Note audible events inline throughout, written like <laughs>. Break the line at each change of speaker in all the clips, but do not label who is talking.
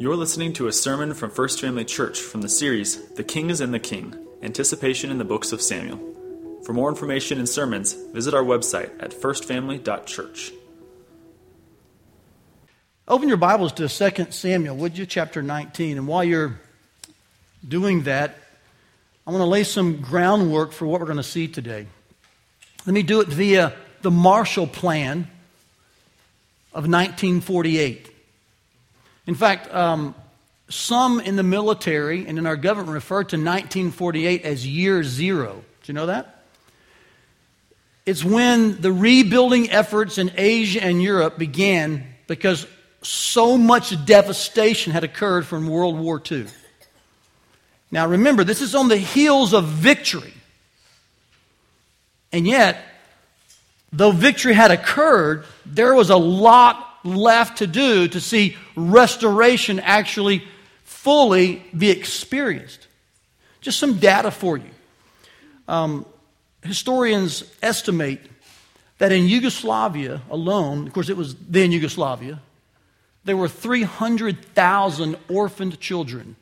You're listening to a sermon from First Family Church from the series The King is in the King Anticipation in the Books of Samuel. For more information and sermons, visit our website at firstfamily.church.
Open your Bibles to 2 Samuel, would you? Chapter 19. And while you're doing that, I want to lay some groundwork for what we're going to see today. Let me do it via the Marshall Plan of 1948. In fact, um, some in the military and in our government refer to 1948 as year zero. Do you know that? It's when the rebuilding efforts in Asia and Europe began because so much devastation had occurred from World War II. Now remember, this is on the heels of victory. And yet, though victory had occurred, there was a lot left to do to see restoration actually fully be experienced. Just some data for you. Um, historians estimate that in Yugoslavia alone, of course, it was then Yugoslavia, there were 300,000 orphaned children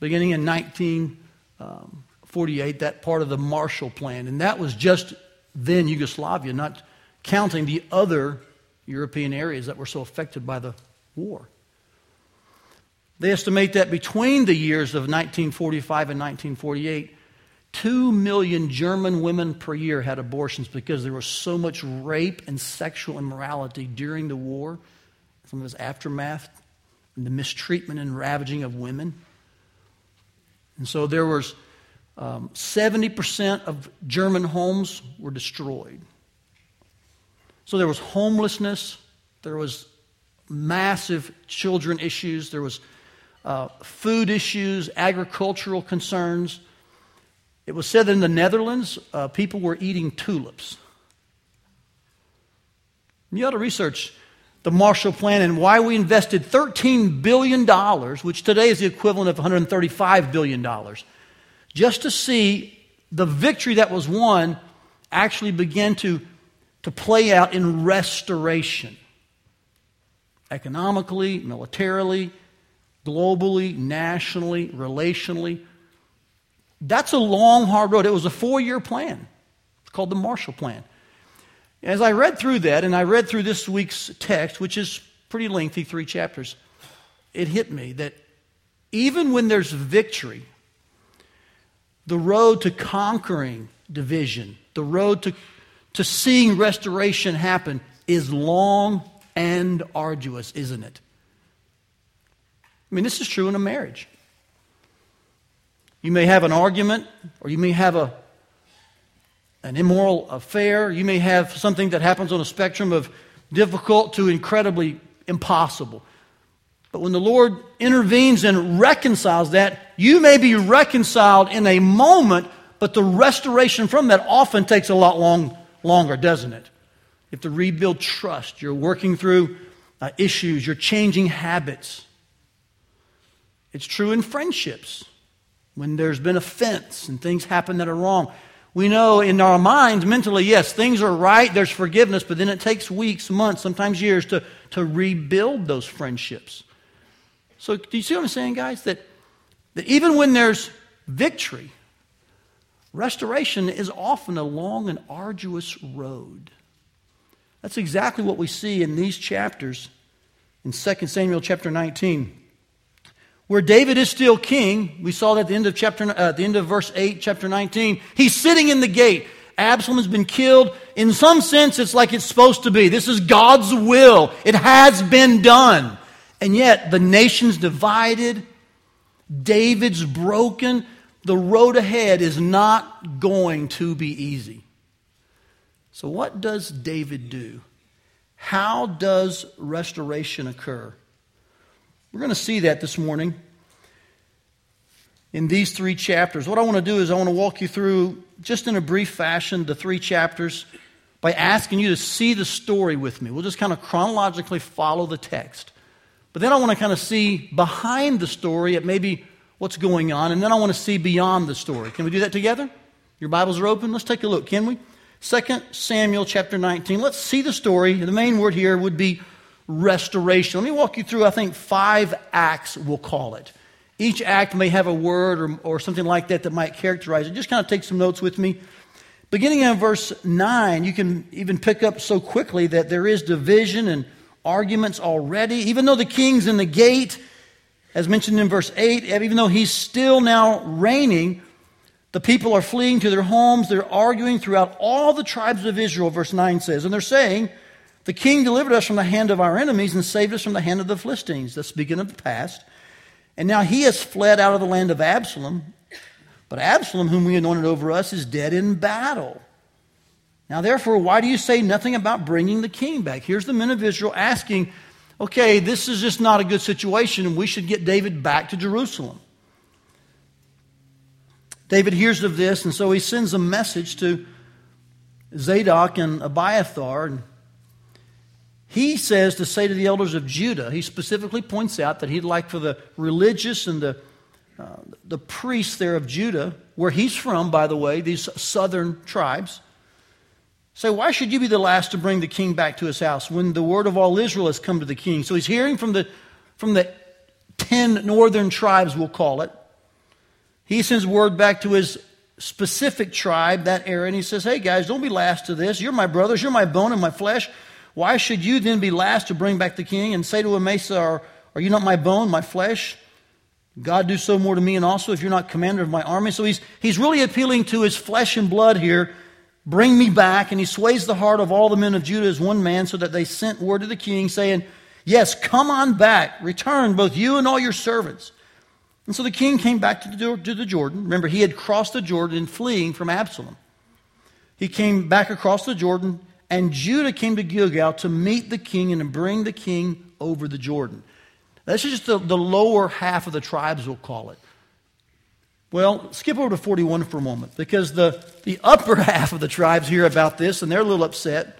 beginning in 1948, that part of the Marshall Plan. And that was just then Yugoslavia, not counting the other European areas that were so affected by the war. They estimate that between the years of 1945 and 1948, 2 million German women per year had abortions because there was so much rape and sexual immorality during the war, some of its aftermath, and the mistreatment and ravaging of women. And so there was um, 70% of German homes were destroyed. So there was homelessness, there was massive children issues, there was uh, food issues, agricultural concerns. It was said that in the Netherlands, uh, people were eating tulips. You ought to research the Marshall Plan and why we invested $13 billion, which today is the equivalent of $135 billion, just to see the victory that was won actually begin to to play out in restoration economically, militarily, globally, nationally, relationally. That's a long, hard road. It was a four year plan. It's called the Marshall Plan. As I read through that, and I read through this week's text, which is pretty lengthy, three chapters, it hit me that even when there's victory, the road to conquering division, the road to to seeing restoration happen is long and arduous, isn't it? I mean, this is true in a marriage. You may have an argument, or you may have a, an immoral affair. You may have something that happens on a spectrum of difficult to incredibly impossible. But when the Lord intervenes and reconciles that, you may be reconciled in a moment, but the restoration from that often takes a lot long, longer, doesn't it? You have to rebuild trust. You're working through uh, issues, you're changing habits. It's true in friendships when there's been offense and things happen that are wrong. We know in our minds, mentally, yes, things are right, there's forgiveness, but then it takes weeks, months, sometimes years to, to rebuild those friendships. So, do you see what I'm saying, guys? That, that even when there's victory, Restoration is often a long and arduous road. That's exactly what we see in these chapters in 2 Samuel chapter 19. Where David is still king, we saw that at the end of chapter uh, at the end of verse 8, chapter 19. He's sitting in the gate. Absalom has been killed. In some sense, it's like it's supposed to be. This is God's will. It has been done. And yet, the nation's divided. David's broken the road ahead is not going to be easy. So, what does David do? How does restoration occur? We're going to see that this morning in these three chapters. What I want to do is I want to walk you through, just in a brief fashion, the three chapters by asking you to see the story with me. We'll just kind of chronologically follow the text. But then I want to kind of see behind the story at maybe what's going on, and then I want to see beyond the story. Can we do that together? Your Bibles are open. Let's take a look, can we? 2 Samuel chapter 19. Let's see the story. The main word here would be restoration. Let me walk you through, I think, five acts, we'll call it. Each act may have a word or, or something like that that might characterize it. Just kind of take some notes with me. Beginning in verse 9, you can even pick up so quickly that there is division and arguments already. Even though the king's in the gate, as mentioned in verse 8, even though he's still now reigning, the people are fleeing to their homes. They're arguing throughout all the tribes of Israel, verse 9 says. And they're saying, The king delivered us from the hand of our enemies and saved us from the hand of the Philistines. That's speaking of the past. And now he has fled out of the land of Absalom. But Absalom, whom we anointed over us, is dead in battle. Now, therefore, why do you say nothing about bringing the king back? Here's the men of Israel asking, okay, this is just not a good situation, and we should get David back to Jerusalem. David hears of this, and so he sends a message to Zadok and Abiathar. And he says to say to the elders of Judah, he specifically points out that he'd like for the religious and the, uh, the priests there of Judah, where he's from, by the way, these southern tribes, say, Why should you be the last to bring the king back to his house when the word of all Israel has come to the king? So he's hearing from the, from the ten northern tribes, we'll call it. He sends word back to his specific tribe, that area, and he says, Hey guys, don't be last to this. You're my brothers, you're my bone and my flesh. Why should you then be last to bring back the king and say to Amasa, Are, are you not my bone, my flesh? God do so more to me and also if you're not commander of my army. So he's, he's really appealing to his flesh and blood here. Bring me back. And he sways the heart of all the men of Judah as one man so that they sent word to the king saying, Yes, come on back. Return, both you and all your servants. And so the king came back to the, to the Jordan. Remember, he had crossed the Jordan fleeing from Absalom. He came back across the Jordan, and Judah came to Gilgal to meet the king and to bring the king over the Jordan. This is just the, the lower half of the tribes, we'll call it. Well, skip over to 41 for a moment because the, the upper <laughs> half of the tribes hear about this and they're a little upset.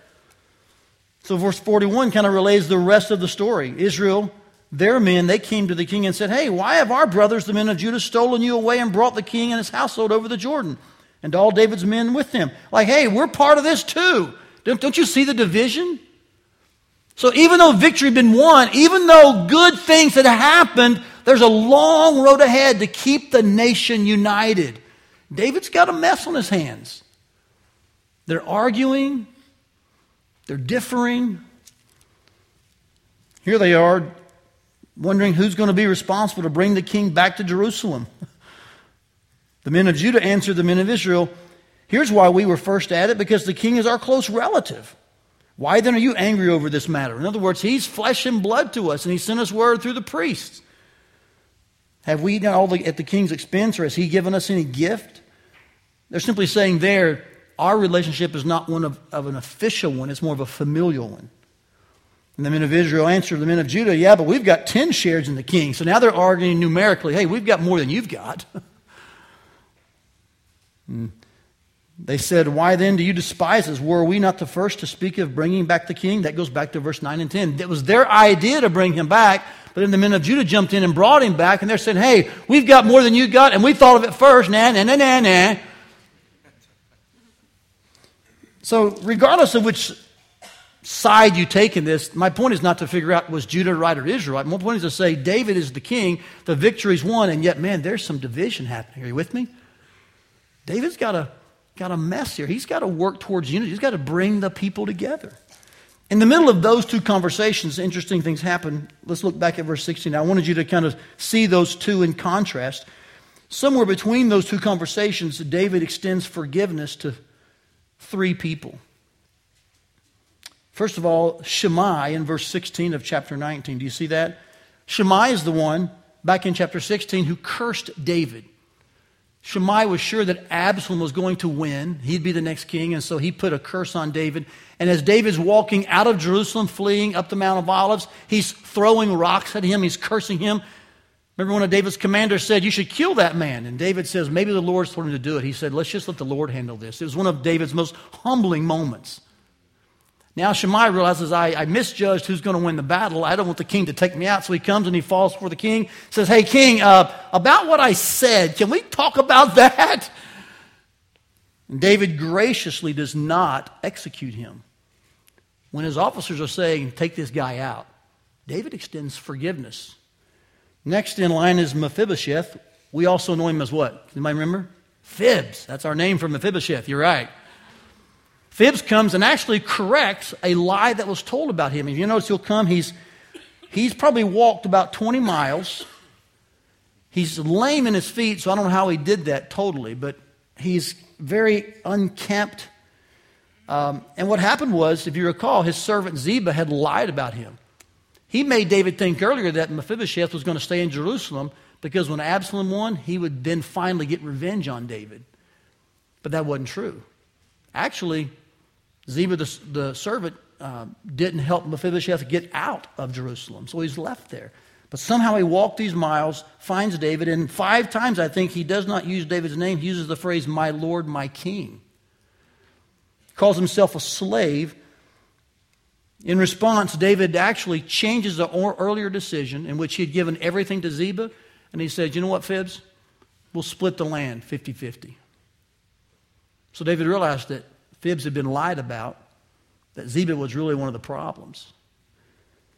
So, verse 41 kind of relays the rest of the story. Israel their men, they came to the king and said, Hey, why have our brothers, the men of Judah, stolen you away and brought the king and his household over the Jordan? And all David's men with them. Like, hey, we're part of this too. Don't, don't you see the division? So even though victory had been won, even though good things had happened, there's a long road ahead to keep the nation united. David's got a mess on his hands. They're arguing, they're differing. Here they are wondering who's going to be responsible to bring the king back to Jerusalem. <laughs> The men of Judah answered the men of Israel, Here's why we were first at it because the king is our close relative. Why then are you angry over this matter? In other words, he's flesh and blood to us, and he sent us word through the priests. Have we done all the, at the king's expense, or has he given us any gift? They're simply saying there, our relationship is not one of, of an official one, it's more of a familial one. And the men of Israel answered the men of Judah, Yeah, but we've got 10 shares in the king. So now they're arguing numerically, Hey, we've got more than you've got. <laughs> Hmm. They said, Why then do you despise us? Were we not the first to speak of bringing back the king? That goes back to verse 9 and 10. It was their idea to bring him back, but then the men of Judah jumped in and brought him back, and they're saying, Hey, we've got more than you got, and we thought of it first. Nah, nah, nah, nah, nah. So, regardless of which side you take in this, my point is not to figure out was Judah right or Israel. My point is to say David is the king, the victory's won, and yet, man, there's some division happening. Are you with me? David's got a, got a mess here. He's got to work towards unity, he's got to bring the people together. In the middle of those two conversations, interesting things happen. Let's look back at verse 16. I wanted you to kind of see those two in contrast. Somewhere between those two conversations, David extends forgiveness to three people. First of all, Shimei in verse 16 of chapter 19. Do you see that? Shimei is the one, back in chapter 16, who cursed David. Shimei was sure that Absalom was going to win. He'd be the next king, and so he put a curse on David. And as David's walking out of Jerusalem, fleeing up the Mount of Olives, he's throwing rocks at him, he's cursing him. Remember one of David's commanders said, You should kill that man. And David says, Maybe the Lord's told him to do it. He said, Let's just let the Lord handle this. It was one of David's most humbling moments. Now Shimei realizes I, I misjudged who's going to win the battle. I don't want the king to take me out. So he comes and he falls before the king, says, Hey, king, uh, about what I said, can we talk about <laughs> that? And David graciously does not execute him. When his officers are saying, Take this guy out, David extends forgiveness. Next in line is Mephibosheth. We also know him as what? Anybody remember? Fibs. That's our name for Mephibosheth. You're right. Fibs comes and actually corrects a lie that was told about him. If you notice, he'll come, he's, he's probably walked about 20 miles. He's lame in his feet, so I don't know how he did that totally, but he's very unkempt. Um, and what happened was, if you recall, his servant Ziba had lied about him. He made David think earlier that Mephibosheth was going to stay in Jerusalem because when Absalom won, he would then finally get revenge on David. But that wasn't true. Actually, Ziba, the, the servant, uh, didn't help Mephibosheth get out of Jerusalem, so he's left there. But somehow he walked these miles, finds David, and five times I think he does not use David's name. He uses the phrase, my Lord, my King. He calls himself a slave. In response, David actually changes the earlier decision in which he had given everything to Ziba, and he said, You know what, Fibs? We'll split the land 50 50. So David realized that Fibs had been lied about, that Ziba was really one of the problems.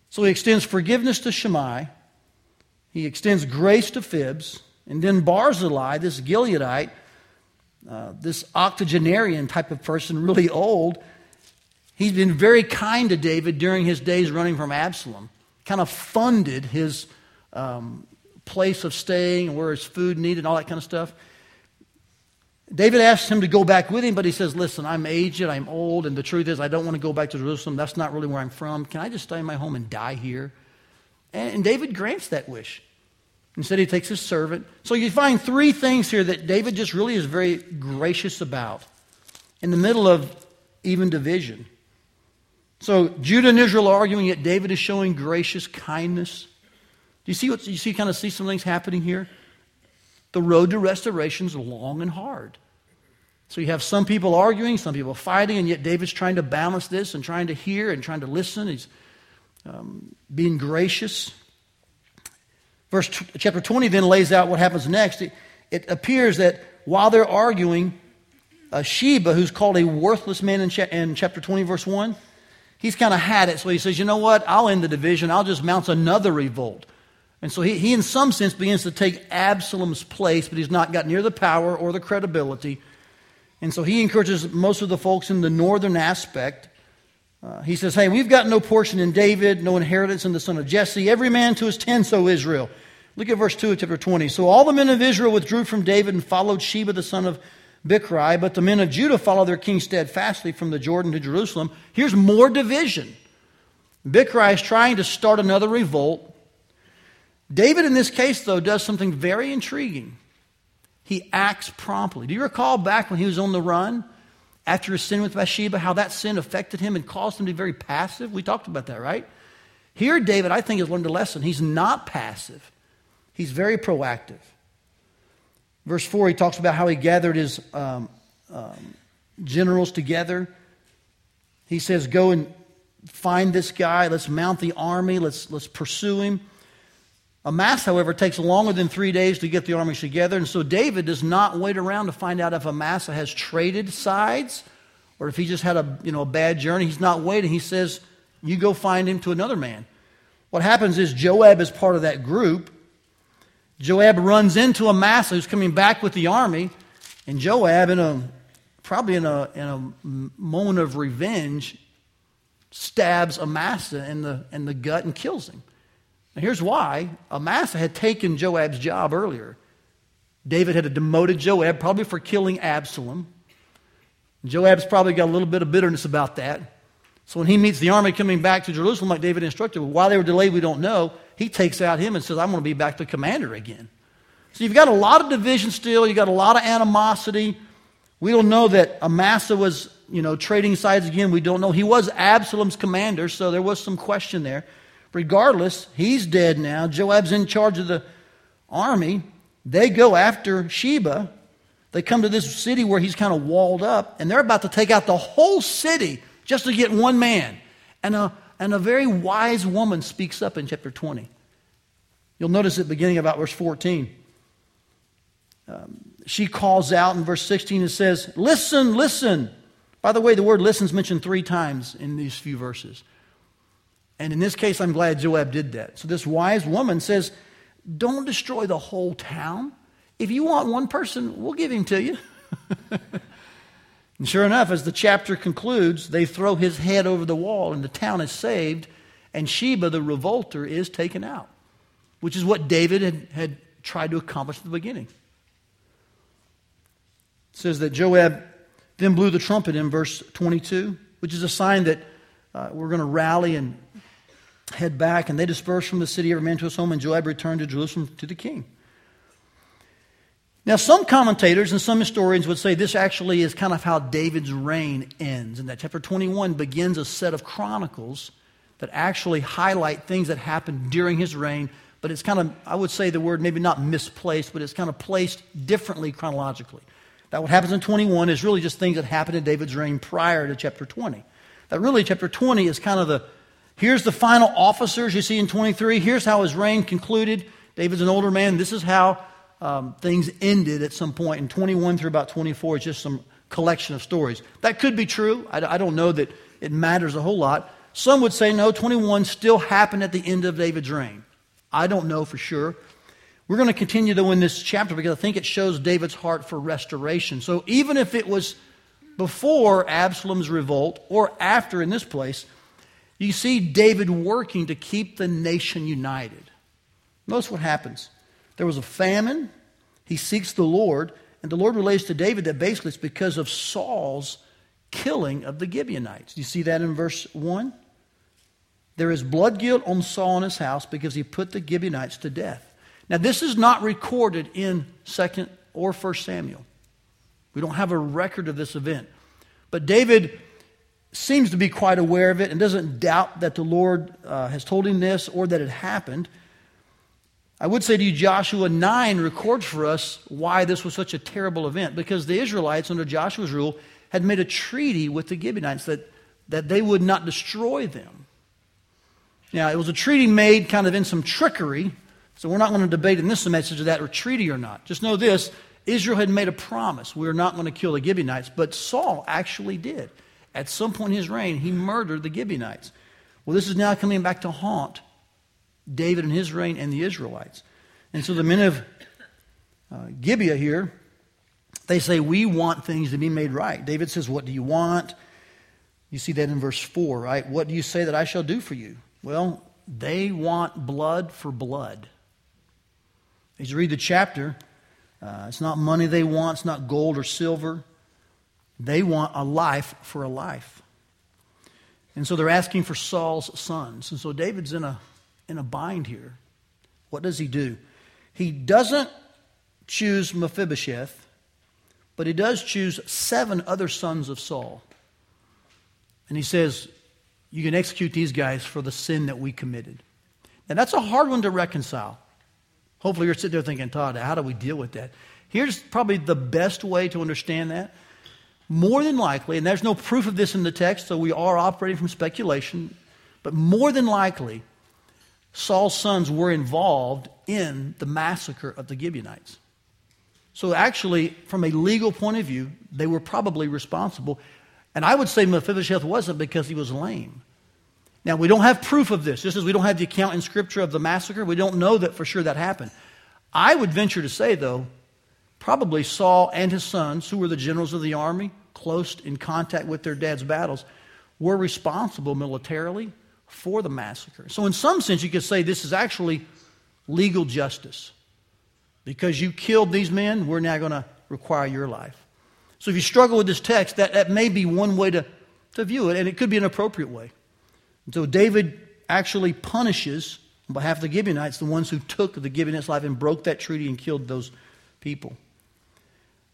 So he extends forgiveness to Shimei, he extends grace to Fibs, and then Barzillai, this Gileadite, uh, this octogenarian type of person, really old, he's been very kind to David during his days running from Absalom, kind of funded his um, place of staying where his food needed all that kind of stuff. David asks him to go back with him, but he says, Listen, I'm aged, I'm old, and the truth is, I don't want to go back to Jerusalem. That's not really where I'm from. Can I just stay in my home and die here? And David grants that wish. Instead, he takes his servant. So you find three things here that David just really is very gracious about in the middle of even division. So Judah and Israel are arguing, yet David is showing gracious kindness. Do you see what you see? Kind of see some things happening here. The road to restoration is long and hard. So you have some people arguing, some people fighting, and yet David's trying to balance this and trying to hear and trying to listen. He's um, being gracious. Verse t- chapter 20 then lays out what happens next. It, it appears that while they're arguing, uh, Sheba, who's called a worthless man in, cha- in chapter 20, verse 1, he's kind of had it. So he says, You know what? I'll end the division. I'll just mount another revolt. And so he, he, in some sense, begins to take Absalom's place, but he's not got near the power or the credibility. And so he encourages most of the folks in the northern aspect. Uh, he says, Hey, we've got no portion in David, no inheritance in the son of Jesse. Every man to his tent, so Israel. Look at verse 2 of chapter 20. So all the men of Israel withdrew from David and followed Sheba, the son of Bichri, but the men of Judah followed their king steadfastly from the Jordan to Jerusalem. Here's more division. Bichri is trying to start another revolt. David, in this case, though, does something very intriguing. He acts promptly. Do you recall back when he was on the run after his sin with Bathsheba, how that sin affected him and caused him to be very passive? We talked about that, right? Here, David, I think, has learned a lesson. He's not passive, he's very proactive. Verse 4, he talks about how he gathered his um, um, generals together. He says, Go and find this guy. Let's mount the army. Let's, let's pursue him. Amasa, however, takes longer than three days to get the armies together, and so David does not wait around to find out if Amasa has traded sides or if he just had a, you know, a bad journey. He's not waiting. He says, You go find him to another man. What happens is Joab is part of that group. Joab runs into Amasa, who's coming back with the army, and Joab, in a probably in a, in a moment of revenge, stabs Amasa in the, in the gut and kills him. Now, here's why Amasa had taken Joab's job earlier. David had demoted Joab, probably for killing Absalom. Joab's probably got a little bit of bitterness about that. So when he meets the army coming back to Jerusalem, like David instructed, why they were delayed, we don't know. He takes out him and says, I'm going to be back to commander again. So you've got a lot of division still. You've got a lot of animosity. We don't know that Amasa was, you know, trading sides again. We don't know. He was Absalom's commander, so there was some question there. Regardless, he's dead now. Joab's in charge of the army. They go after Sheba. They come to this city where he's kind of walled up, and they're about to take out the whole city just to get one man. And a, and a very wise woman speaks up in chapter 20. You'll notice it beginning about verse 14. Um, she calls out in verse 16 and says, Listen, listen. By the way, the word listen is mentioned three times in these few verses. And in this case, I'm glad Joab did that. So this wise woman says, Don't destroy the whole town. If you want one person, we'll give him to you. <laughs> and sure enough, as the chapter concludes, they throw his head over the wall, and the town is saved, and Sheba, the revolter, is taken out, which is what David had, had tried to accomplish at the beginning. It says that Joab then blew the trumpet in verse 22, which is a sign that uh, we're going to rally and head back. And they dispersed from the city, every man to his home, and Joab returned to Jerusalem to the king. Now, some commentators and some historians would say this actually is kind of how David's reign ends, and that chapter 21 begins a set of chronicles that actually highlight things that happened during his reign, but it's kind of, I would say the word maybe not misplaced, but it's kind of placed differently chronologically. That what happens in 21 is really just things that happened in David's reign prior to chapter 20. That really, chapter 20 is kind of the here's the final officers you see in 23. Here's how his reign concluded. David's an older man. This is how um, things ended at some point. In 21 through about 24 is just some collection of stories. That could be true. I, I don't know that it matters a whole lot. Some would say no, 21 still happened at the end of David's reign. I don't know for sure. We're going to continue though in this chapter because I think it shows David's heart for restoration. So even if it was before Absalom's revolt or after in this place, you see David working to keep the nation united. Notice what happens. There was a famine. He seeks the Lord, and the Lord relates to David that basically it's because of Saul's killing of the Gibeonites. Do you see that in verse 1? There is blood guilt on Saul and his house because he put the Gibeonites to death. Now, this is not recorded in 2nd or 1st Samuel. We don't have a record of this event. But David seems to be quite aware of it and doesn't doubt that the Lord uh, has told him this or that it happened. I would say to you, Joshua 9 records for us why this was such a terrible event because the Israelites, under Joshua's rule, had made a treaty with the Gibeonites that, that they would not destroy them. Now, it was a treaty made kind of in some trickery so we're not going to debate in this message of that or treaty or not. Just know this Israel had made a promise. We are not going to kill the Gibeonites, but Saul actually did. At some point in his reign, he murdered the Gibeonites. Well, this is now coming back to haunt David and his reign and the Israelites. And so the men of uh, Gibeah here, they say, We want things to be made right. David says, What do you want? You see that in verse 4, right? What do you say that I shall do for you? Well, they want blood for blood. As you read the chapter, uh, it's not money they want, it's not gold or silver. They want a life for a life. And so they're asking for Saul's sons. And so David's in a, in a bind here. What does he do? He doesn't choose Mephibosheth, but he does choose seven other sons of Saul. And he says, You can execute these guys for the sin that we committed. And that's a hard one to reconcile. Hopefully, you're sitting there thinking, Todd, how do we deal with that? Here's probably the best way to understand that. More than likely, and there's no proof of this in the text, so we are operating from speculation, but more than likely, Saul's sons were involved in the massacre of the Gibeonites. So, actually, from a legal point of view, they were probably responsible. And I would say Mephibosheth wasn't because he was lame. Now, we don't have proof of this. Just as we don't have the account in Scripture of the massacre, we don't know that for sure that happened. I would venture to say, though, probably Saul and his sons, who were the generals of the army, close in contact with their dad's battles, were responsible militarily for the massacre. So, in some sense, you could say this is actually legal justice. Because you killed these men, we're now going to require your life. So, if you struggle with this text, that, that may be one way to, to view it, and it could be an appropriate way. And so David actually punishes, on behalf of the Gibeonites, the ones who took the Gibeonites' life and broke that treaty and killed those people.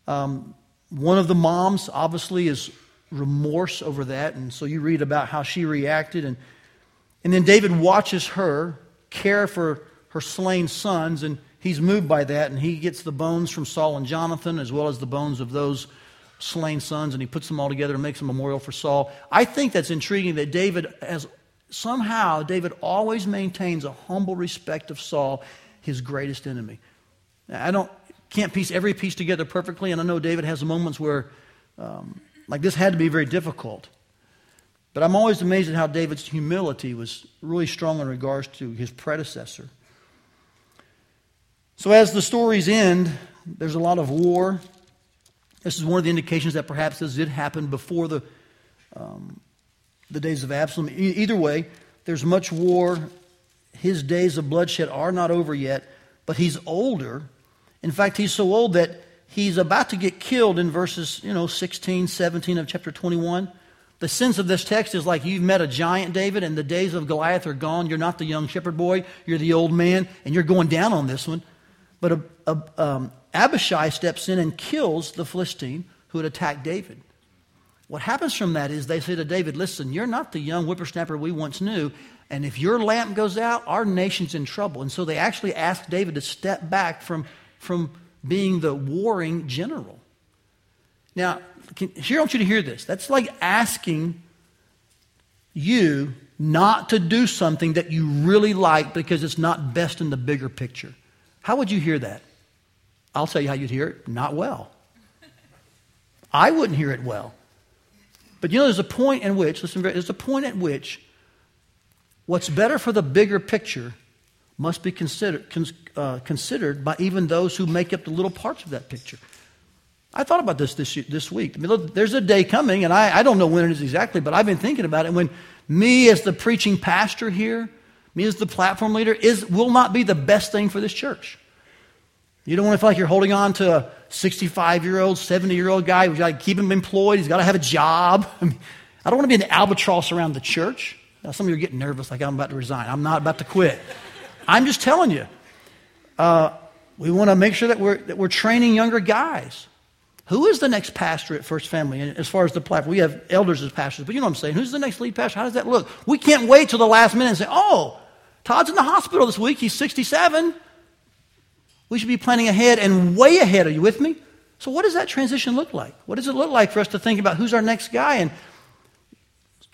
Um, one of the moms, obviously, is remorse over that. And so you read about how she reacted. And, and then David watches her care for her slain sons, and he's moved by that. And he gets the bones from Saul and Jonathan, as well as the bones of those slain sons, and he puts them all together and makes a memorial for Saul. I think that's intriguing that David has somehow David always maintains a humble respect of Saul, his greatest enemy. I don't can't piece every piece together perfectly, and I know David has moments where, um, like this, had to be very difficult. But I'm always amazed at how David's humility was really strong in regards to his predecessor. So, as the stories end, there's a lot of war. This is one of the indications that perhaps this did happen before the, um, the days of Absalom. E- either way, there's much war. His days of bloodshed are not over yet, but he's older. In fact, he's so old that he's about to get killed in verses, you know, 16, 17 of chapter 21. The sense of this text is like you've met a giant, David, and the days of Goliath are gone. You're not the young shepherd boy, you're the old man, and you're going down on this one. But a, a, um, Abishai steps in and kills the Philistine who had attacked David. What happens from that is they say to David, Listen, you're not the young whippersnapper we once knew, and if your lamp goes out, our nation's in trouble. And so they actually ask David to step back from, from being the warring general. Now, can, here I want you to hear this. That's like asking you not to do something that you really like because it's not best in the bigger picture. How would you hear that? I'll tell you how you'd hear it. Not well. I wouldn't hear it well. But you know, there's a point in which, listen, there's a point at which what's better for the bigger picture must be considered, uh, considered by even those who make up the little parts of that picture. I thought about this this, this week. I mean, look, there's a day coming, and I, I don't know when it is exactly, but I've been thinking about it. When me, as the preaching pastor here, me as the platform leader, is will not be the best thing for this church. You don't want to feel like you're holding on to a 65 year old, 70 year old guy who's got to keep him employed. He's got to have a job. <laughs> I, mean, I don't want to be an albatross around the church. Now, some of you are getting nervous, like I'm about to resign. I'm not about to quit. I'm just telling you. Uh, we want to make sure that we're, that we're training younger guys. Who is the next pastor at First Family as far as the platform? We have elders as pastors, but you know what I'm saying. Who's the next lead pastor? How does that look? We can't wait till the last minute and say, oh, Todd's in the hospital this week. He's 67. We should be planning ahead and way ahead. Are you with me? So, what does that transition look like? What does it look like for us to think about who's our next guy? And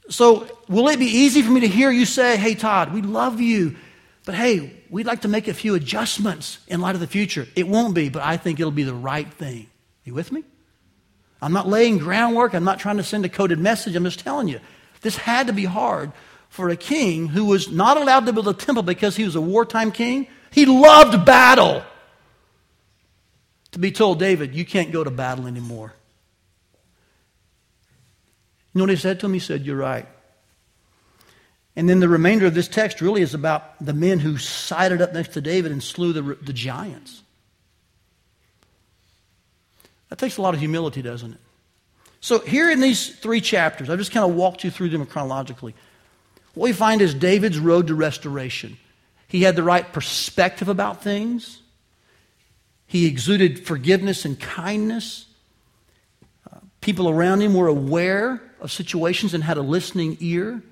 so, will it be easy for me to hear you say, hey, Todd, we love you, but hey, we'd like to make a few adjustments in light of the future? It won't be, but I think it'll be the right thing. You with me? I'm not laying groundwork. I'm not trying to send a coded message. I'm just telling you. This had to be hard for a king who was not allowed to build a temple because he was a wartime king. He loved battle. To be told, David, you can't go to battle anymore. You know what he said to him? He said, You're right. And then the remainder of this text really is about the men who sided up next to David and slew the, the giants. That takes a lot of humility, doesn't it? So, here in these three chapters, I've just kind of walked you through them chronologically. What we find is David's road to restoration. He had the right perspective about things, he exuded forgiveness and kindness. Uh, people around him were aware of situations and had a listening ear.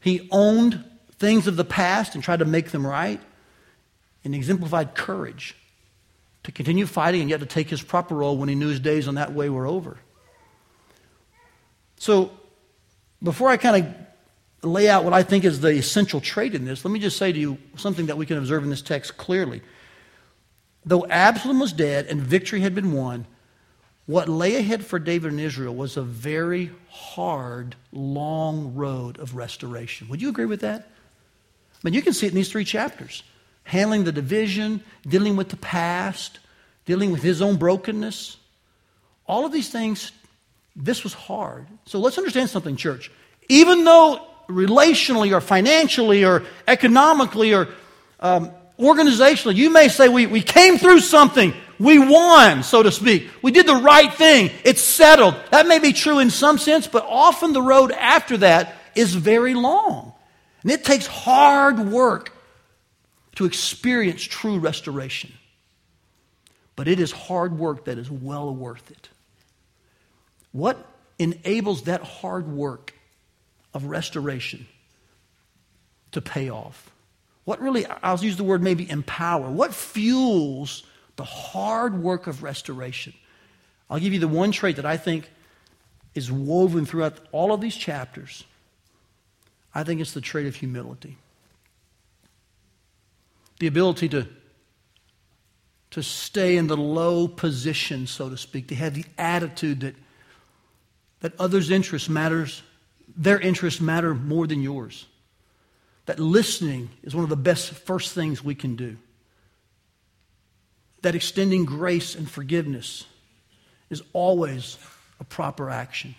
He owned things of the past and tried to make them right and exemplified courage to continue fighting and yet to take his proper role when he knew his days on that way were over. So, before I kind of lay out what I think is the essential trait in this, let me just say to you something that we can observe in this text clearly. Though Absalom was dead and victory had been won, what lay ahead for David and Israel was a very hard, long road of restoration. Would you agree with that? I mean, you can see it in these three chapters handling the division, dealing with the past, dealing with his own brokenness. All of these things, this was hard. So let's understand something, church. Even though relationally or financially or economically or um, organizationally, you may say we, we came through something. We won, so to speak. We did the right thing. It's settled. That may be true in some sense, but often the road after that is very long. And it takes hard work to experience true restoration. But it is hard work that is well worth it. What enables that hard work of restoration to pay off? What really, I'll use the word maybe empower. What fuels the hard work of restoration? I'll give you the one trait that I think is woven throughout all of these chapters. I think it's the trait of humility the ability to, to stay in the low position, so to speak, to have the attitude that, that others' interest matters their interests matter more than yours. That listening is one of the best first things we can do. That extending grace and forgiveness is always a proper action.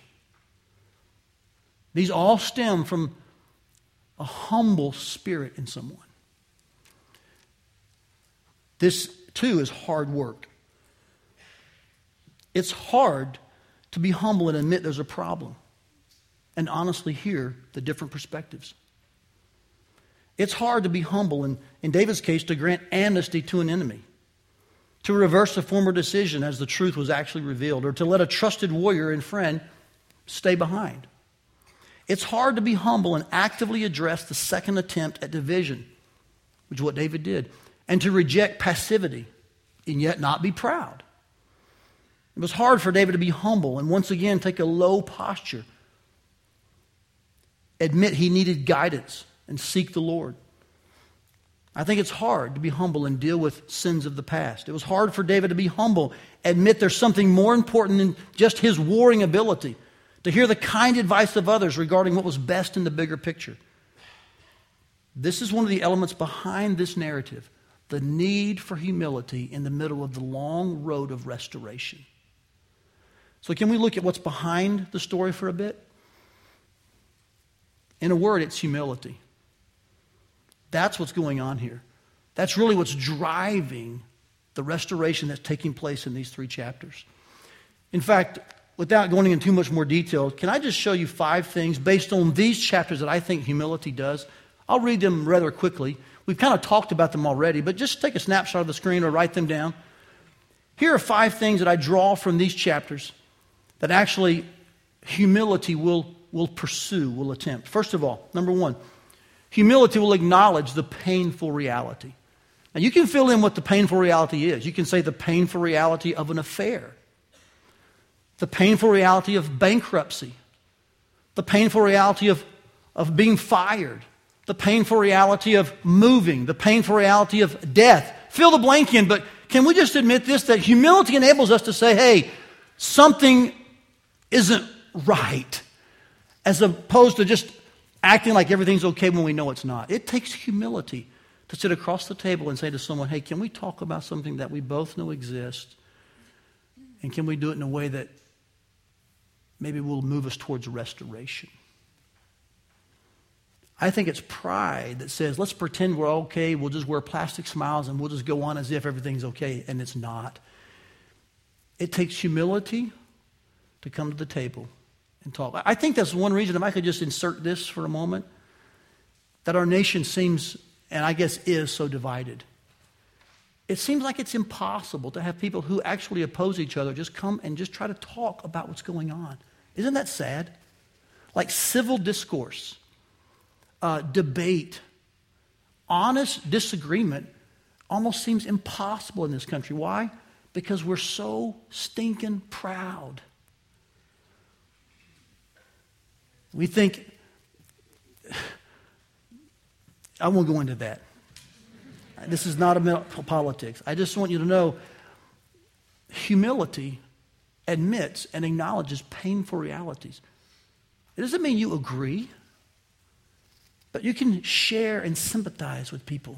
These all stem from a humble spirit in someone. This, too, is hard work. It's hard to be humble and admit there's a problem and honestly hear the different perspectives. It's hard to be humble and, in David's case, to grant amnesty to an enemy, to reverse a former decision as the truth was actually revealed, or to let a trusted warrior and friend stay behind. It's hard to be humble and actively address the second attempt at division, which is what David did, and to reject passivity and yet not be proud. It was hard for David to be humble and once again take a low posture, admit he needed guidance, and seek the Lord. I think it's hard to be humble and deal with sins of the past. It was hard for David to be humble, admit there's something more important than just his warring ability, to hear the kind advice of others regarding what was best in the bigger picture. This is one of the elements behind this narrative the need for humility in the middle of the long road of restoration. So, can we look at what's behind the story for a bit? In a word, it's humility. That's what's going on here. That's really what's driving the restoration that's taking place in these three chapters. In fact, without going into too much more detail, can I just show you five things based on these chapters that I think humility does? I'll read them rather quickly. We've kind of talked about them already, but just take a snapshot of the screen or write them down. Here are five things that I draw from these chapters that actually humility will, will pursue, will attempt. First of all, number one, humility will acknowledge the painful reality. Now, you can fill in what the painful reality is. You can say the painful reality of an affair, the painful reality of bankruptcy, the painful reality of, of being fired, the painful reality of moving, the painful reality of death. Fill the blank in, but can we just admit this that humility enables us to say, hey, something isn't right, as opposed to just acting like everything's okay when we know it's not. It takes humility to sit across the table and say to someone, hey, can we talk about something that we both know exists? And can we do it in a way that maybe will move us towards restoration? I think it's pride that says, let's pretend we're okay, we'll just wear plastic smiles and we'll just go on as if everything's okay, and it's not. It takes humility to come to the table and talk. I think that's one reason, if I could just insert this for a moment, that our nation seems, and I guess is, so divided. It seems like it's impossible to have people who actually oppose each other just come and just try to talk about what's going on. Isn't that sad? Like civil discourse, uh, debate, honest disagreement almost seems impossible in this country. Why? Because we're so stinking proud. We think, I won't go into that. This is not about politics. I just want you to know humility admits and acknowledges painful realities. It doesn't mean you agree, but you can share and sympathize with people.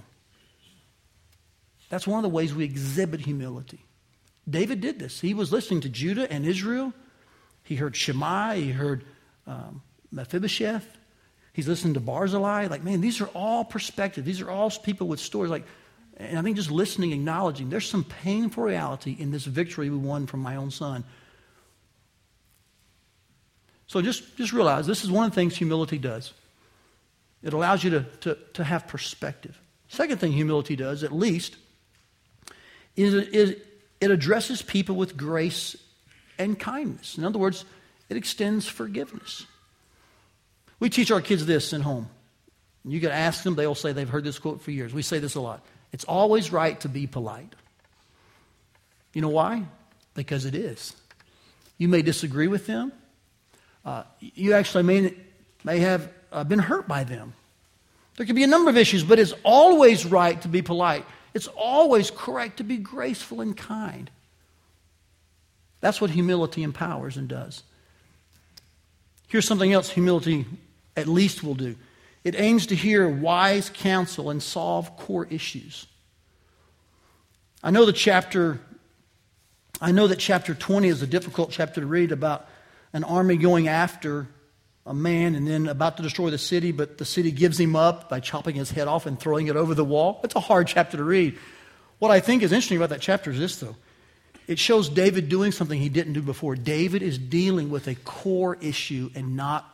That's one of the ways we exhibit humility. David did this. He was listening to Judah and Israel. He heard Shimei. He heard um, Mephibosheth. He's listening to Barzillai. Like, man, these are all perspectives. These are all people with stories. Like, and I think just listening, acknowledging there's some painful reality in this victory we won from my own son. So just, just realize this is one of the things humility does. It allows you to, to, to have perspective. Second thing humility does, at least, is, is it addresses people with grace and kindness. In other words, it extends forgiveness. We teach our kids this in home. You can ask them, they'll say they've heard this quote for years. We say this a lot. It's always right to be polite. You know why? Because it is. You may disagree with them. Uh, you actually may, may have uh, been hurt by them. There could be a number of issues, but it's always right to be polite. It's always correct to be graceful and kind. That's what humility empowers and does. Here's something else humility at least will do it aims to hear wise counsel and solve core issues. I know the chapter, I know that chapter 20 is a difficult chapter to read about an army going after a man and then about to destroy the city, but the city gives him up by chopping his head off and throwing it over the wall. It's a hard chapter to read. What I think is interesting about that chapter is this, though. It shows David doing something he didn't do before. David is dealing with a core issue and not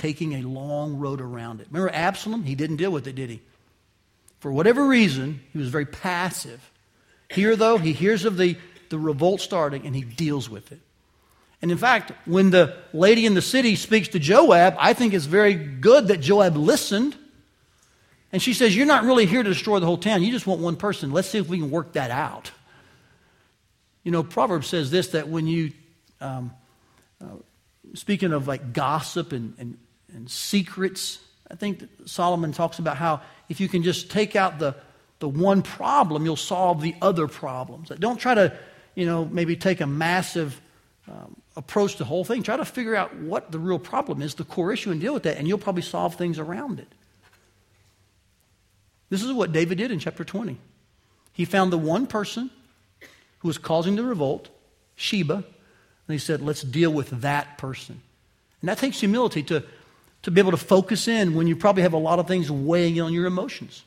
taking a long road around it. Remember Absalom? He didn't deal with it, did he? For whatever reason, he was very passive. Here, though, he hears of the, the revolt starting and he deals with it. And in fact, when the lady in the city speaks to Joab, I think it's very good that Joab listened. And she says, You're not really here to destroy the whole town. You just want one person. Let's see if we can work that out. You know, Proverbs says this that when you, um, uh, speaking of like gossip and, and, and secrets, I think Solomon talks about how if you can just take out the, the one problem, you'll solve the other problems. Don't try to, you know, maybe take a massive um, approach to the whole thing. Try to figure out what the real problem is, the core issue, and deal with that, and you'll probably solve things around it. This is what David did in chapter 20. He found the one person who was causing the revolt, Sheba, and he said, let's deal with that person. And that takes humility to, to be able to focus in when you probably have a lot of things weighing on your emotions.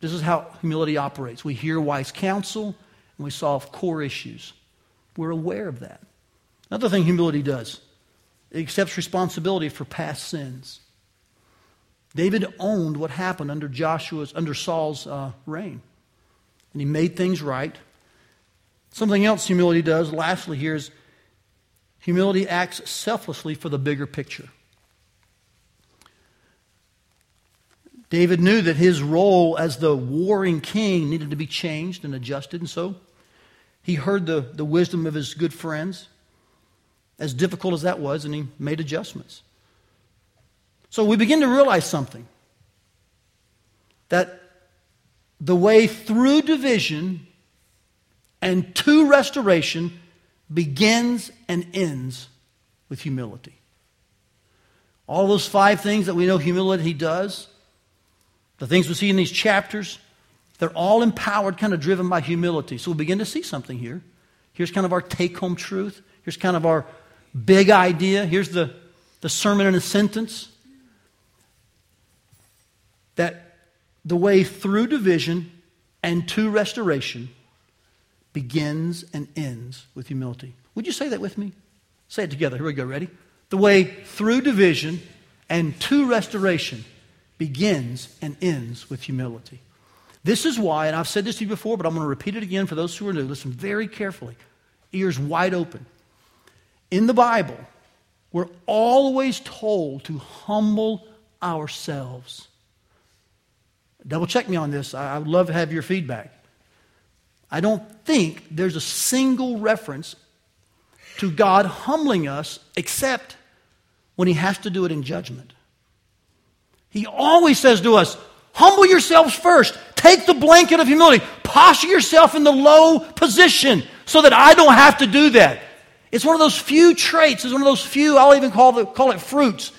This is how humility operates. We hear wise counsel and we solve core issues. We're aware of that. Another thing humility does it accepts responsibility for past sins. David owned what happened under Joshua's, under Saul's uh, reign, and he made things right. Something else humility does, lastly, here is humility acts selflessly for the bigger picture. David knew that his role as the warring king needed to be changed and adjusted, and so he heard the, the wisdom of his good friends, as difficult as that was, and he made adjustments. So we begin to realize something that the way through division and to restoration begins and ends with humility. All those five things that we know humility does, the things we see in these chapters, they're all empowered, kind of driven by humility. So we begin to see something here. Here's kind of our take home truth. Here's kind of our big idea. Here's the, the sermon in a sentence that the way through division and to restoration begins and ends with humility. Would you say that with me? Say it together. Here we go. Ready? The way through division and to restoration begins and ends with humility. This is why, and I've said this to you before, but I'm going to repeat it again for those who are new. Listen very carefully, ears wide open. In the Bible, we're always told to humble ourselves. Double check me on this. I would love to have your feedback. I don't think there's a single reference to God humbling us except when He has to do it in judgment. He always says to us, Humble yourselves first. Take the blanket of humility. Posture yourself in the low position so that I don't have to do that. It's one of those few traits, it's one of those few, I'll even call, the, call it fruits,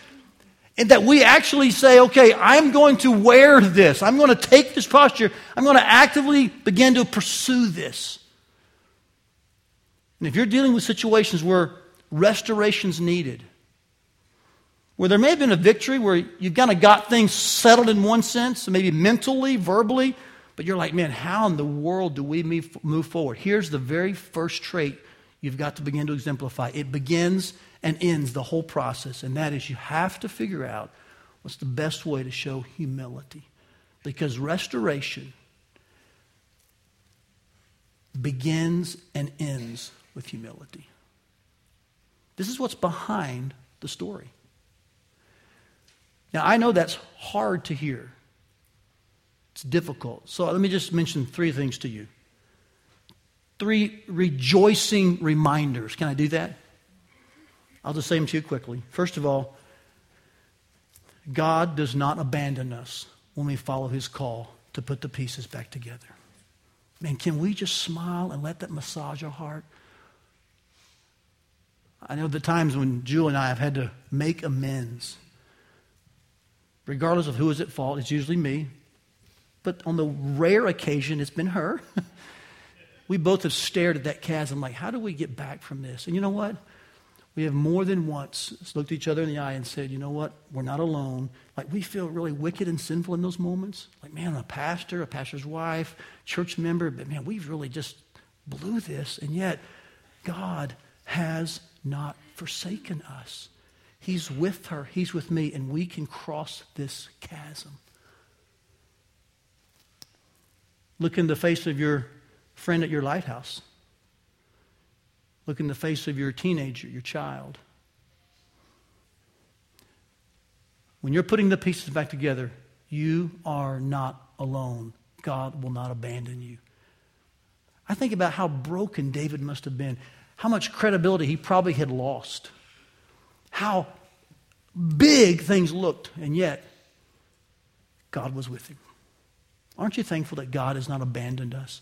and that we actually say, okay, I'm going to wear this. I'm going to take this posture. I'm going to actively begin to pursue this. And if you're dealing with situations where restoration's needed, where there may have been a victory where you've kind of got things settled in one sense, maybe mentally, verbally, but you're like, man, how in the world do we move forward? Here's the very first trait you've got to begin to exemplify. It begins and ends the whole process, and that is you have to figure out what's the best way to show humility. Because restoration begins and ends with humility. This is what's behind the story. Now, I know that's hard to hear. It's difficult. So let me just mention three things to you. Three rejoicing reminders. Can I do that? I'll just say them to you quickly. First of all, God does not abandon us when we follow his call to put the pieces back together. Man, can we just smile and let that massage our heart? I know the times when Jewel and I have had to make amends. Regardless of who is at fault, it's usually me. But on the rare occasion, it's been her. <laughs> we both have stared at that chasm like, how do we get back from this? And you know what? We have more than once looked each other in the eye and said, you know what? We're not alone. Like, we feel really wicked and sinful in those moments. Like, man, a pastor, a pastor's wife, church member, but man, we've really just blew this. And yet, God has not forsaken us. He's with her, He's with me, and we can cross this chasm. Look in the face of your friend at your lighthouse. Look in the face of your teenager, your child. When you're putting the pieces back together, you are not alone. God will not abandon you. I think about how broken David must have been, how much credibility he probably had lost, how big things looked, and yet God was with him. Aren't you thankful that God has not abandoned us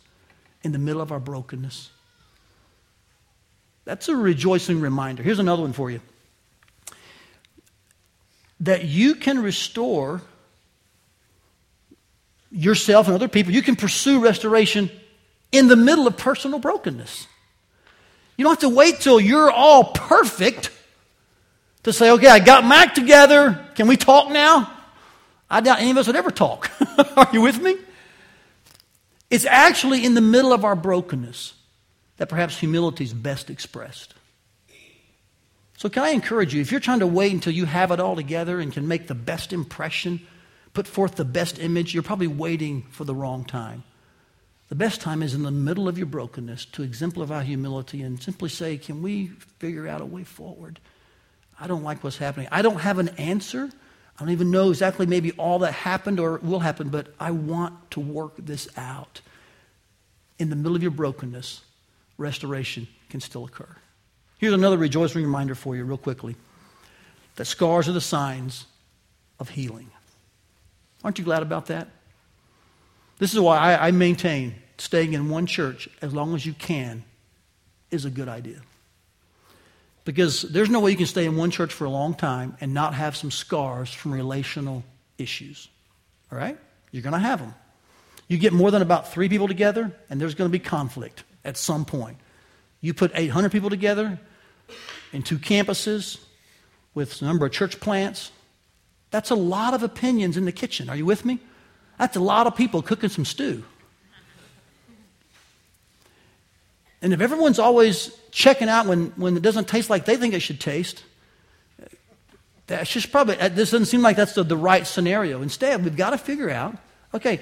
in the middle of our brokenness? That's a rejoicing reminder. Here's another one for you that you can restore yourself and other people. You can pursue restoration in the middle of personal brokenness. You don't have to wait till you're all perfect to say, okay, I got my act together. Can we talk now? I doubt any of us would ever talk. <laughs> Are you with me? It's actually in the middle of our brokenness that perhaps humility is best expressed. So, can I encourage you, if you're trying to wait until you have it all together and can make the best impression, put forth the best image, you're probably waiting for the wrong time. The best time is in the middle of your brokenness to exemplify humility and simply say, Can we figure out a way forward? I don't like what's happening. I don't have an answer. I don't even know exactly maybe all that happened or will happen, but I want to work this out. In the middle of your brokenness, restoration can still occur. Here's another rejoicing reminder for you, real quickly that scars are the signs of healing. Aren't you glad about that? This is why I, I maintain staying in one church as long as you can is a good idea. Because there's no way you can stay in one church for a long time and not have some scars from relational issues. All right? You're going to have them. You get more than about three people together, and there's going to be conflict at some point. You put 800 people together in two campuses with a number of church plants. That's a lot of opinions in the kitchen. Are you with me? That's a lot of people cooking some stew. And if everyone's always checking out when, when it doesn't taste like they think it should taste, that's just probably, this doesn't seem like that's the, the right scenario. Instead, we've got to figure out okay,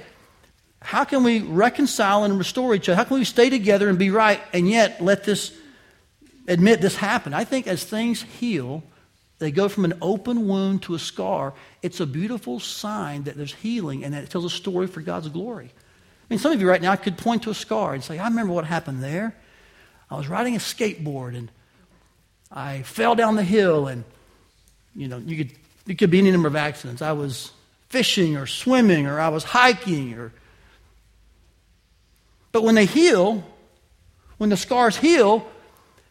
how can we reconcile and restore each other? How can we stay together and be right and yet let this, admit this happened? I think as things heal, they go from an open wound to a scar. It's a beautiful sign that there's healing and that it tells a story for God's glory. I mean, some of you right now could point to a scar and say, I remember what happened there. I was riding a skateboard and I fell down the hill and, you know, you could, it could be any number of accidents. I was fishing or swimming or I was hiking or. But when they heal, when the scars heal,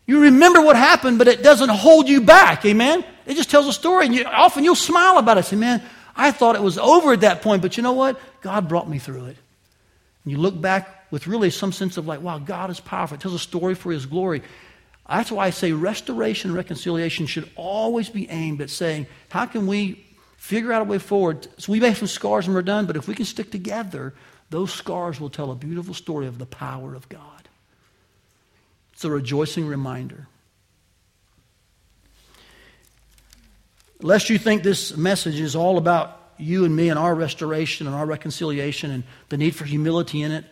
you remember what happened, but it doesn't hold you back. Amen? It just tells a story. And you, often you'll smile about it. Say, man, I thought it was over at that point, but you know what? God brought me through it. And you look back with really some sense of like, wow, God is powerful. It tells a story for his glory. That's why I say restoration, and reconciliation should always be aimed at saying, how can we figure out a way forward? So we may have some scars and we're done, but if we can stick together, those scars will tell a beautiful story of the power of God. It's a rejoicing reminder. Lest you think this message is all about you and me and our restoration and our reconciliation and the need for humility in it,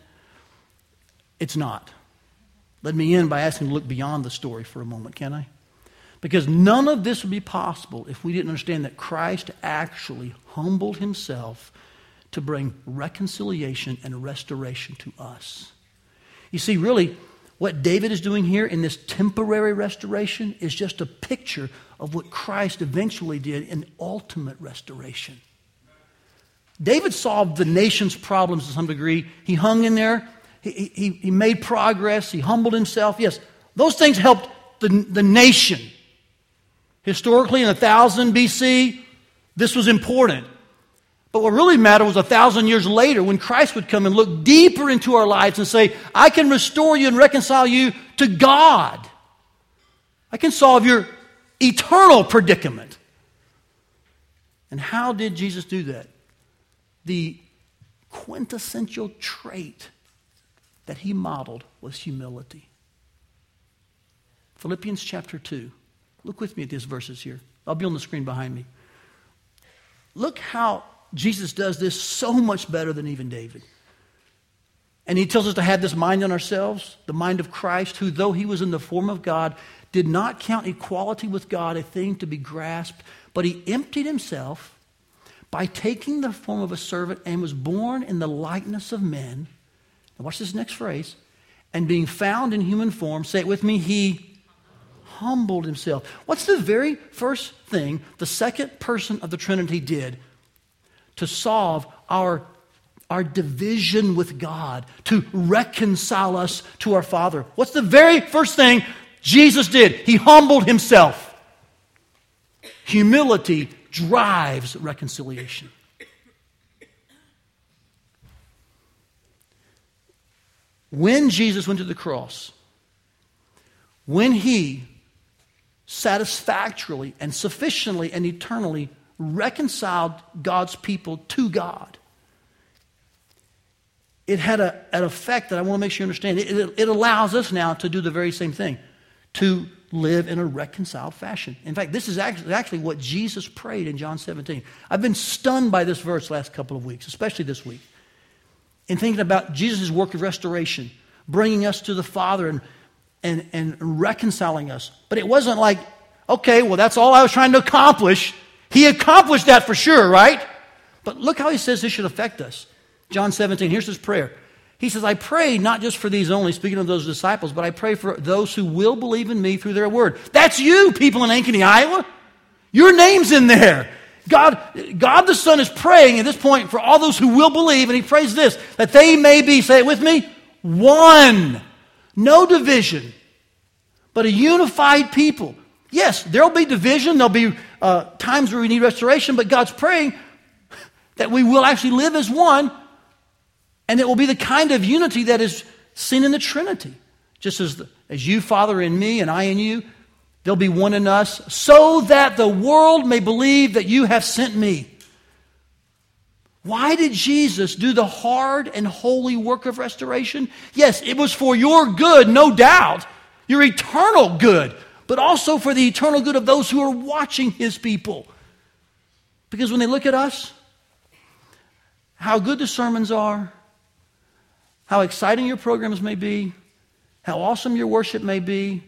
it's not. Let me end by asking to look beyond the story for a moment, can I? Because none of this would be possible if we didn't understand that Christ actually humbled himself to bring reconciliation and restoration to us. You see, really, what David is doing here in this temporary restoration is just a picture of what Christ eventually did in ultimate restoration. David solved the nation's problems to some degree. He hung in there he, he, he made progress, he humbled himself. Yes, those things helped the, the nation Historically, in 1000 BC, this was important. But what really mattered was a thousand years later when Christ would come and look deeper into our lives and say, I can restore you and reconcile you to God. I can solve your eternal predicament. And how did Jesus do that? The quintessential trait that he modeled was humility. Philippians chapter 2. Look with me at these verses here. I'll be on the screen behind me. Look how Jesus does this so much better than even David. And he tells us to have this mind in ourselves, the mind of Christ, who, though he was in the form of God, did not count equality with God a thing to be grasped, but he emptied himself by taking the form of a servant and was born in the likeness of men. Now, watch this next phrase. And being found in human form, say it with me, he humbled himself. What's the very first thing the second person of the Trinity did to solve our, our division with God, to reconcile us to our Father. What's the very first thing Jesus did? He humbled himself. Humility drives reconciliation. When Jesus went to the cross, when he satisfactorily and sufficiently and eternally reconciled God's people to God. It had a, an effect that I want to make sure you understand. It, it, it allows us now to do the very same thing, to live in a reconciled fashion. In fact, this is actually, actually what Jesus prayed in John 17. I've been stunned by this verse last couple of weeks, especially this week, in thinking about Jesus' work of restoration, bringing us to the Father and, and, and reconciling us. But it wasn't like, okay, well, that's all I was trying to accomplish. He accomplished that for sure, right? But look how he says this should affect us. John 17, here's his prayer. He says, I pray not just for these only, speaking of those disciples, but I pray for those who will believe in me through their word. That's you, people in Ankeny, Iowa. Your name's in there. God, God the Son is praying at this point for all those who will believe, and he prays this, that they may be, say it with me, one. No division, but a unified people. Yes, there'll be division, there'll be uh, times where we need restoration, but God's praying that we will actually live as one, and it will be the kind of unity that is seen in the Trinity. Just as, the, as you, Father, in me, and I in you, there'll be one in us, so that the world may believe that you have sent me. Why did Jesus do the hard and holy work of restoration? Yes, it was for your good, no doubt, your eternal good but also for the eternal good of those who are watching his people. Because when they look at us, how good the sermons are, how exciting your programs may be, how awesome your worship may be,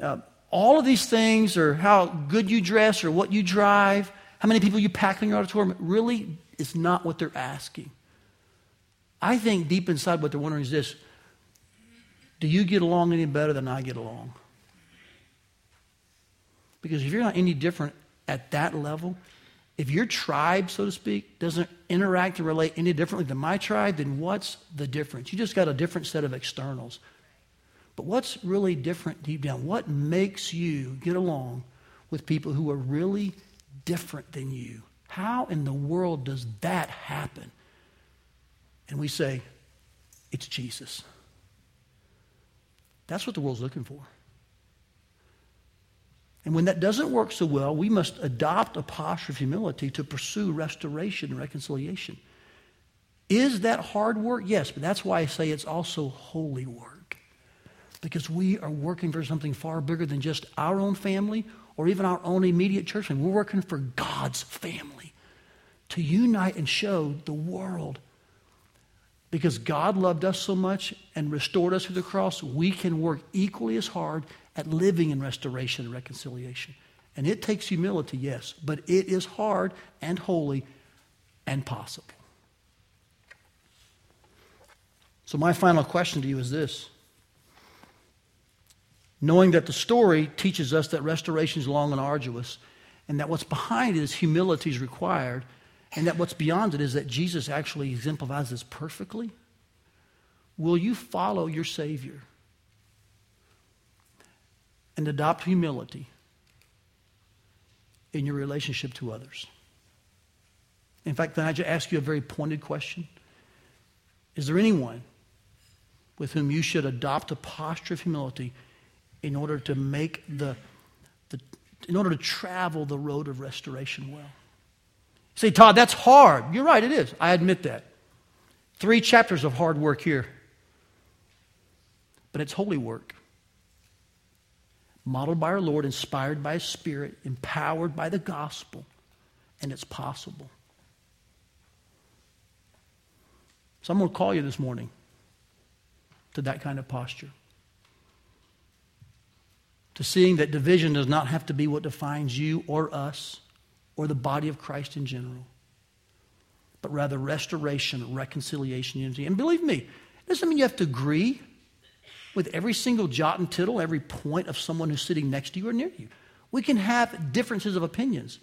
uh, all of these things, or how good you dress, or what you drive, how many people you pack in your auditorium, really is not what they're asking. I think deep inside what they're wondering is this Do you get along any better than I get along? Because if you're not any different at that level, if your tribe, so to speak, doesn't interact and relate any differently than my tribe, then what's the difference? You just got a different set of externals. But what's really different deep down? What makes you get along with people who are really different than you? How in the world does that happen? And we say, it's Jesus. That's what the world's looking for. And when that doesn't work so well, we must adopt a posture of humility to pursue restoration and reconciliation. Is that hard work? Yes, but that's why I say it's also holy work. Because we are working for something far bigger than just our own family or even our own immediate church family. We're working for God's family to unite and show the world. Because God loved us so much and restored us through the cross, we can work equally as hard at living in restoration and reconciliation. And it takes humility, yes, but it is hard and holy and possible. So, my final question to you is this Knowing that the story teaches us that restoration is long and arduous, and that what's behind it is humility is required, and that what's beyond it is that Jesus actually exemplifies this perfectly, will you follow your Savior? and adopt humility in your relationship to others. In fact, can I just ask you a very pointed question? Is there anyone with whom you should adopt a posture of humility in order to make the, the in order to travel the road of restoration well? say, Todd, that's hard. You're right, it is. I admit that. Three chapters of hard work here. But it's holy work. Modeled by our Lord, inspired by His Spirit, empowered by the gospel, and it's possible. So I'm going to call you this morning to that kind of posture. To seeing that division does not have to be what defines you or us or the body of Christ in general, but rather restoration, reconciliation, unity. And believe me, it doesn't mean you have to agree with every single jot and tittle, every point of someone who's sitting next to you or near you. We can have differences of opinions.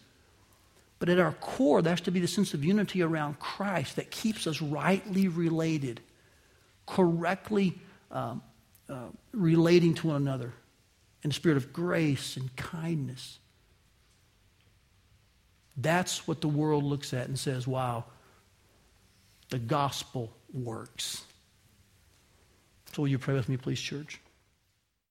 But at our core, there has to be the sense of unity around Christ that keeps us rightly related, correctly um, uh, relating to one another in a spirit of grace and kindness. That's what the world looks at and says, wow, the gospel works. So, will you pray with me, please, church?